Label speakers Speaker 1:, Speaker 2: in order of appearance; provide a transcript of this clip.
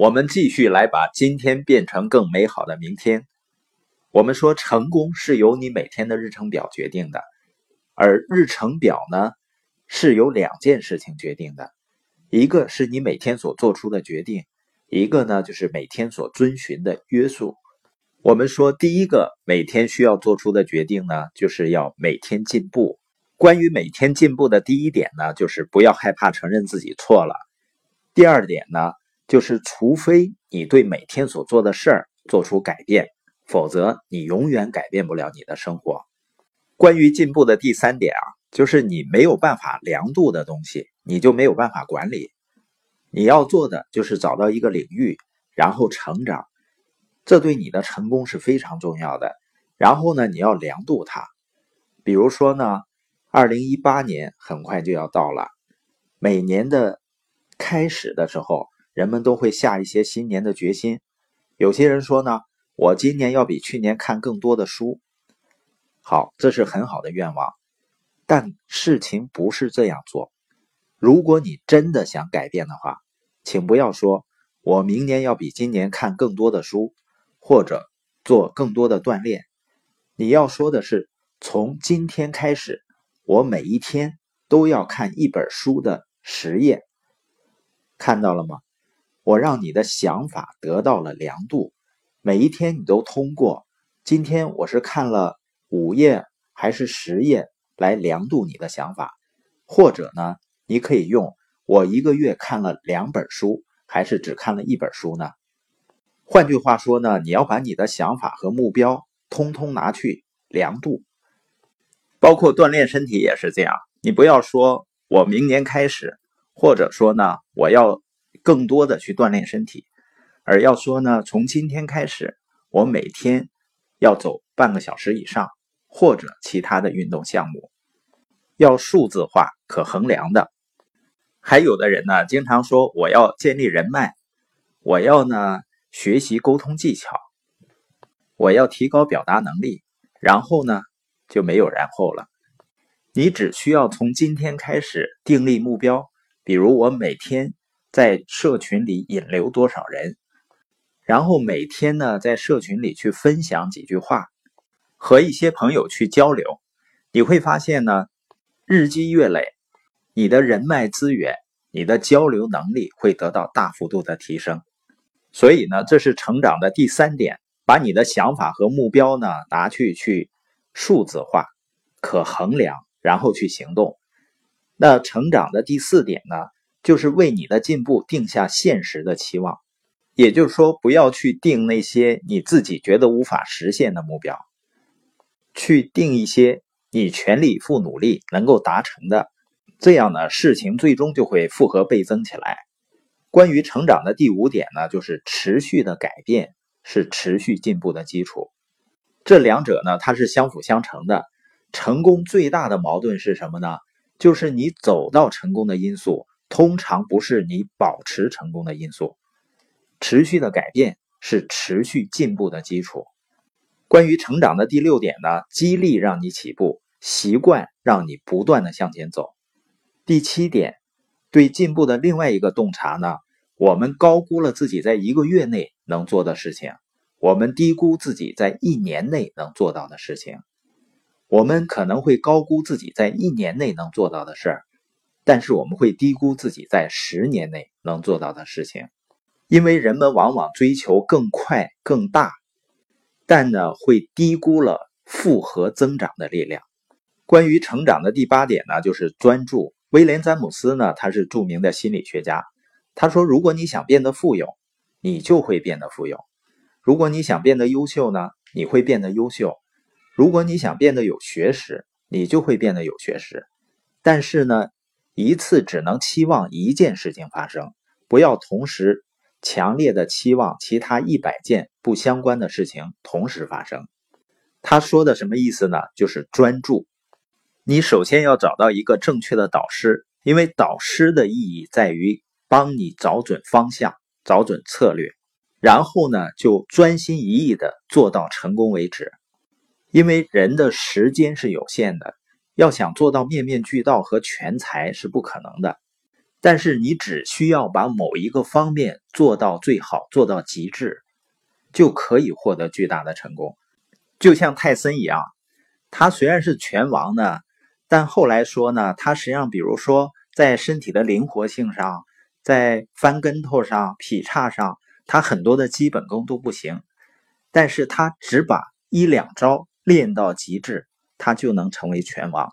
Speaker 1: 我们继续来把今天变成更美好的明天。我们说，成功是由你每天的日程表决定的，而日程表呢，是由两件事情决定的，一个是你每天所做出的决定，一个呢就是每天所遵循的约束。我们说，第一个每天需要做出的决定呢，就是要每天进步。关于每天进步的第一点呢，就是不要害怕承认自己错了。第二点呢，就是除非你对每天所做的事儿做出改变，否则你永远改变不了你的生活。关于进步的第三点啊，就是你没有办法量度的东西，你就没有办法管理。你要做的就是找到一个领域，然后成长，这对你的成功是非常重要的。然后呢，你要量度它。比如说呢，二零一八年很快就要到了，每年的。开始的时候，人们都会下一些新年的决心。有些人说呢，我今年要比去年看更多的书。好，这是很好的愿望，但事情不是这样做。如果你真的想改变的话，请不要说我明年要比今年看更多的书，或者做更多的锻炼。你要说的是，从今天开始，我每一天都要看一本书的十页。看到了吗？我让你的想法得到了量度，每一天你都通过今天我是看了五页还是十页来量度你的想法，或者呢，你可以用我一个月看了两本书还是只看了一本书呢？换句话说呢，你要把你的想法和目标通通拿去量度，包括锻炼身体也是这样。你不要说我明年开始。或者说呢，我要更多的去锻炼身体，而要说呢，从今天开始，我每天要走半个小时以上，或者其他的运动项目，要数字化、可衡量的。还有的人呢，经常说我要建立人脉，我要呢学习沟通技巧，我要提高表达能力，然后呢就没有然后了。你只需要从今天开始订立目标。比如我每天在社群里引流多少人，然后每天呢在社群里去分享几句话，和一些朋友去交流，你会发现呢，日积月累，你的人脉资源、你的交流能力会得到大幅度的提升。所以呢，这是成长的第三点，把你的想法和目标呢拿去去数字化、可衡量，然后去行动。那成长的第四点呢，就是为你的进步定下现实的期望，也就是说，不要去定那些你自己觉得无法实现的目标，去定一些你全力以赴努力能够达成的，这样呢，事情最终就会复合倍增起来。关于成长的第五点呢，就是持续的改变是持续进步的基础，这两者呢，它是相辅相成的。成功最大的矛盾是什么呢？就是你走到成功的因素，通常不是你保持成功的因素。持续的改变是持续进步的基础。关于成长的第六点呢，激励让你起步，习惯让你不断的向前走。第七点，对进步的另外一个洞察呢，我们高估了自己在一个月内能做的事情，我们低估自己在一年内能做到的事情。我们可能会高估自己在一年内能做到的事儿，但是我们会低估自己在十年内能做到的事情，因为人们往往追求更快、更大，但呢会低估了复合增长的力量。关于成长的第八点呢，就是专注。威廉·詹姆斯呢，他是著名的心理学家，他说：“如果你想变得富有，你就会变得富有；如果你想变得优秀呢，你会变得优秀。”如果你想变得有学识，你就会变得有学识。但是呢，一次只能期望一件事情发生，不要同时强烈的期望其他一百件不相关的事情同时发生。他说的什么意思呢？就是专注。你首先要找到一个正确的导师，因为导师的意义在于帮你找准方向、找准策略，然后呢，就专心一意的做到成功为止。因为人的时间是有限的，要想做到面面俱到和全才是不可能的。但是你只需要把某一个方面做到最好，做到极致，就可以获得巨大的成功。就像泰森一样，他虽然是拳王呢，但后来说呢，他实际上比如说在身体的灵活性上，在翻跟头上、劈叉上，他很多的基本功都不行，但是他只把一两招练到极致，他就能成为拳王。